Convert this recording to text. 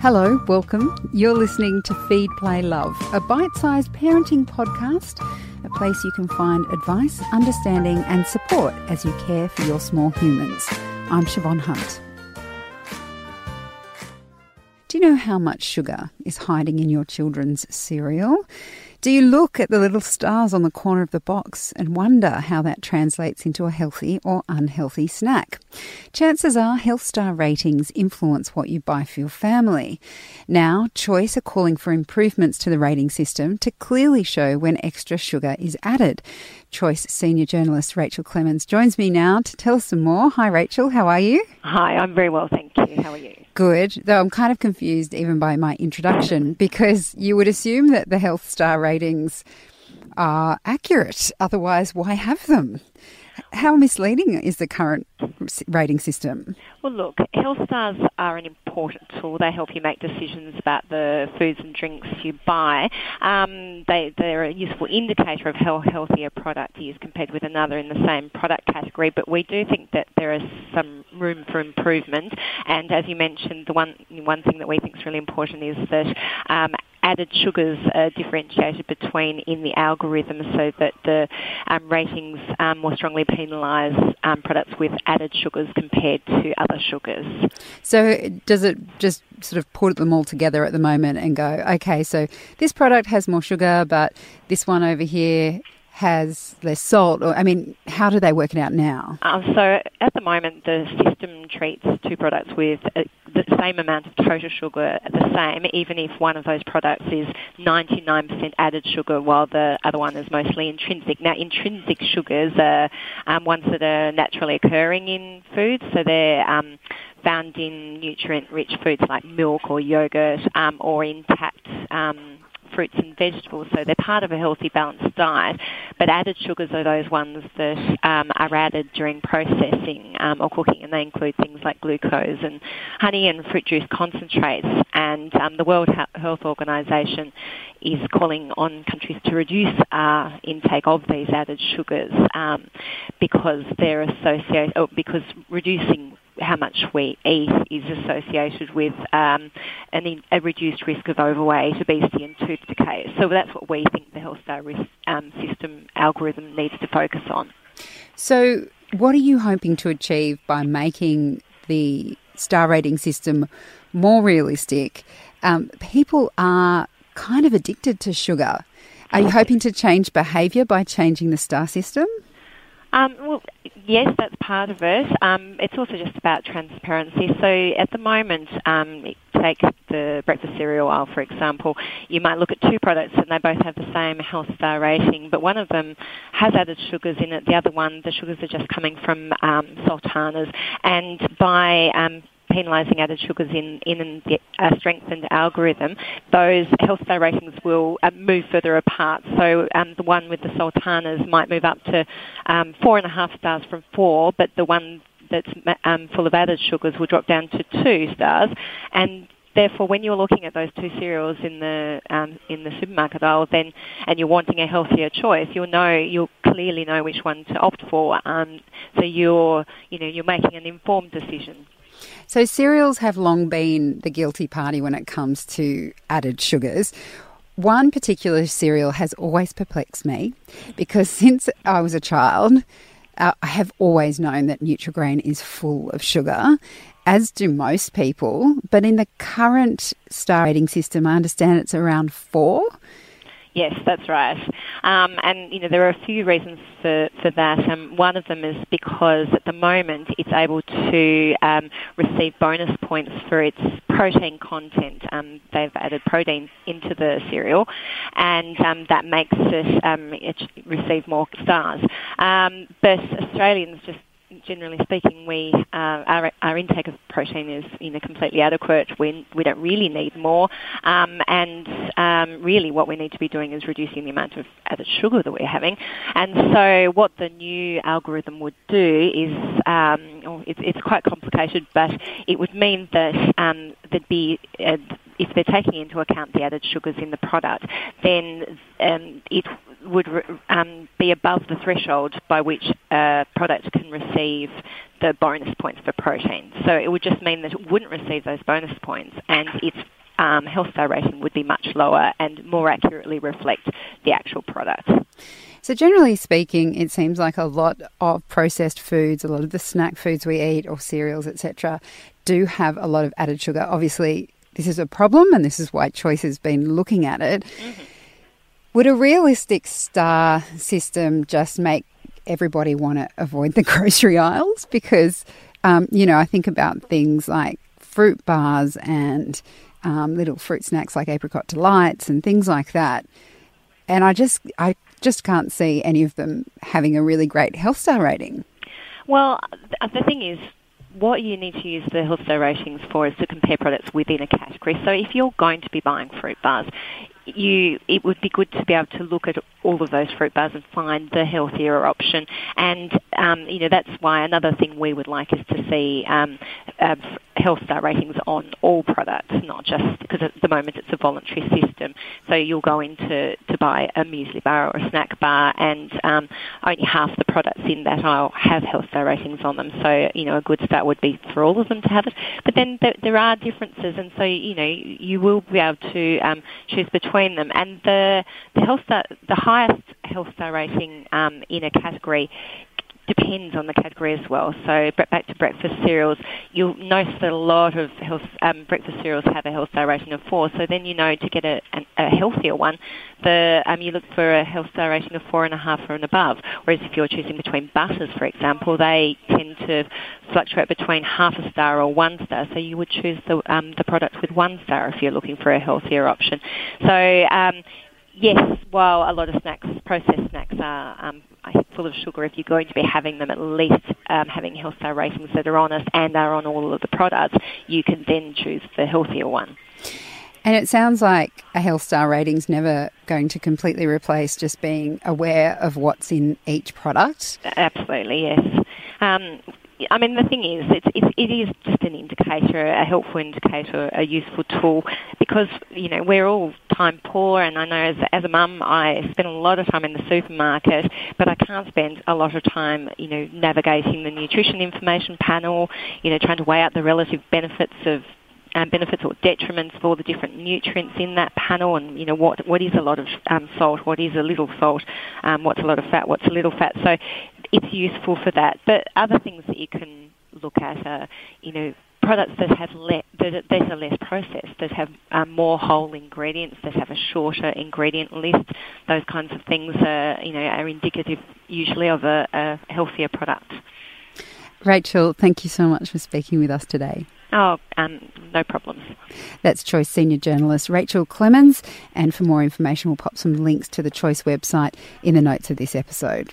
Hello, welcome. You're listening to Feed, Play, Love, a bite sized parenting podcast, a place you can find advice, understanding, and support as you care for your small humans. I'm Siobhan Hunt. Do you know how much sugar is hiding in your children's cereal? Do you look at the little stars on the corner of the box and wonder how that translates into a healthy or unhealthy snack? Chances are Health Star ratings influence what you buy for your family. Now, Choice are calling for improvements to the rating system to clearly show when extra sugar is added. Choice senior journalist Rachel Clemons joins me now to tell us some more. Hi, Rachel. How are you? Hi, I'm very well, thank you. How are you? Good, though I'm kind of confused even by my introduction because you would assume that the Health Star ratings are accurate. Otherwise, why have them? How misleading is the current rating system? Well, look, health stars are an important tool. They help you make decisions about the foods and drinks you buy. Um, they, they're a useful indicator of how healthy a product is compared with another in the same product category, but we do think that there is some room for improvement. And as you mentioned, the one, one thing that we think is really important is that um, added sugars are differentiated between in the algorithm so that the um, ratings um, more strongly penalise um, products with added sugars compared to other sugars. So does it just sort of put them all together at the moment and go, okay, so this product has more sugar, but this one over here has less salt? Or I mean, how do they work it out now? Um, so at the moment, the system treats two products with uh, the same amount of total sugar the same, even if one of those products is 99% added sugar, while the other one is mostly intrinsic. Now, intrinsic sugars are um, ones that are naturally occurring in foods, so they're um, found in nutrient-rich foods like milk or yogurt um, or intact um, fruits and vegetables, so they're part of a healthy, balanced diet. But added sugars are those ones that um, are added during processing um, or cooking, and they include things like glucose and honey and fruit juice concentrates. And um, the World Health Organization is calling on countries to reduce uh, intake of these added sugars um, because they're associated, because reducing how much we eat is associated with um, an, a reduced risk of overweight, obesity, and tooth decay. So that's what we think the Health Star risk, um, system algorithm needs to focus on. So, what are you hoping to achieve by making the star rating system more realistic? Um, people are kind of addicted to sugar. Are you hoping to change behaviour by changing the star system? Um, well, yes, that's part of it. Um, it's also just about transparency. So at the moment, um, take the breakfast cereal aisle, for example, you might look at two products and they both have the same health star rating, but one of them has added sugars in it. The other one, the sugars are just coming from um, sultanas. And by um, penalising added sugars in, in a strengthened algorithm, those health star ratings will uh, move further apart. So um, the one with the sultanas might move up to um, four and a half stars from four, but the one that's um, full of added sugars will drop down to two stars. And therefore, when you're looking at those two cereals in the um, in the supermarket aisle, then and you're wanting a healthier choice, you'll know you'll clearly know which one to opt for. Um, so you're you know you're making an informed decision. So, cereals have long been the guilty party when it comes to added sugars. One particular cereal has always perplexed me because since I was a child, uh, I have always known that Nutrigrain is full of sugar, as do most people. But in the current star rating system, I understand it's around four. Yes, that's right. Um, and you know there are a few reasons for, for that. Um, one of them is because at the moment it's able to um, receive bonus points for its protein content. Um, they've added protein into the cereal, and um, that makes it, um, it receive more stars. but Australians just generally speaking, we uh, our, our intake of protein is you know completely adequate. We we don't really need more, um, and um, really what we need to be doing is reducing the amount of added sugar that we're having. And so what the new algorithm would do is, um, oh, it's, it's quite complicated, but it would mean that um, there'd be uh, if they're taking into account the added sugars in the product, then um, it would um, be above the threshold by which a product can receive the bonus points for protein. So it would just mean that it wouldn't receive those bonus points, and its um, health star rating would be much lower and more accurately reflect the actual product. So, generally speaking, it seems like a lot of processed foods, a lot of the snack foods we eat, or cereals, etc., do have a lot of added sugar. Obviously, this is a problem, and this is why Choice has been looking at it. Mm-hmm. Would a realistic star system just make everybody want to avoid the grocery aisles? Because, um, you know, I think about things like fruit bars and um, little fruit snacks like apricot delights and things like that. And I just, I just can't see any of them having a really great health star rating. Well, the thing is, what you need to use the health star ratings for is to compare products within a category. So if you're going to be buying fruit bars, you it would be good to be able to look at all of those fruit bars and find the healthier option. And um, you know that's why another thing we would like is to see um, uh, health star ratings on all products, not just because at the moment it's a voluntary system. So you'll go in to, to buy a muesli bar or a snack bar, and um, only half the products in that aisle have health star ratings on them. So you know a good start would be for all of them to have it. But then there, there are differences, and so you know you will be able to um, choose between them. And the the health star, the highest health star rating um, in a category depends on the category as well. So back to breakfast cereals, you'll notice that a lot of health, um, breakfast cereals have a health star rating of four. So then you know to get a, a healthier one, the um, you look for a health star rating of four and a half or and above. Whereas if you're choosing between butters, for example, they tend to fluctuate between half a star or one star. So you would choose the um, the product with one star if you're looking for a healthier option. So um, yes, while a lot of snacks, processed snacks are um, full of sugar, if you're going to be having them, at least um, having health star ratings that are honest and are on all of the products, you can then choose the healthier one. And it sounds like a health star rating's never going to completely replace just being aware of what's in each product. Absolutely, yes. Um, I mean, the thing is, it's, it's, it is just an indicator, a helpful indicator, a useful tool, because, you know, we're all time poor, and I know as, as a mum, I spend a lot of time in the supermarket, but I can't spend a lot of time, you know, navigating the nutrition information panel, you know, trying to weigh out the relative benefits of um, benefits or detriments all the different nutrients in that panel, and you know what what is a lot of um, salt, what is a little salt, um, what's a lot of fat, what's a little fat. So it's useful for that. But other things that you can look at are, you know, products that have le- that, that are less processed, that have um, more whole ingredients, that have a shorter ingredient list. Those kinds of things are, you know, are indicative usually of a, a healthier product. Rachel, thank you so much for speaking with us today. Oh, um, no problems. That's Choice Senior Journalist Rachel Clemons. And for more information, we'll pop some links to the Choice website in the notes of this episode.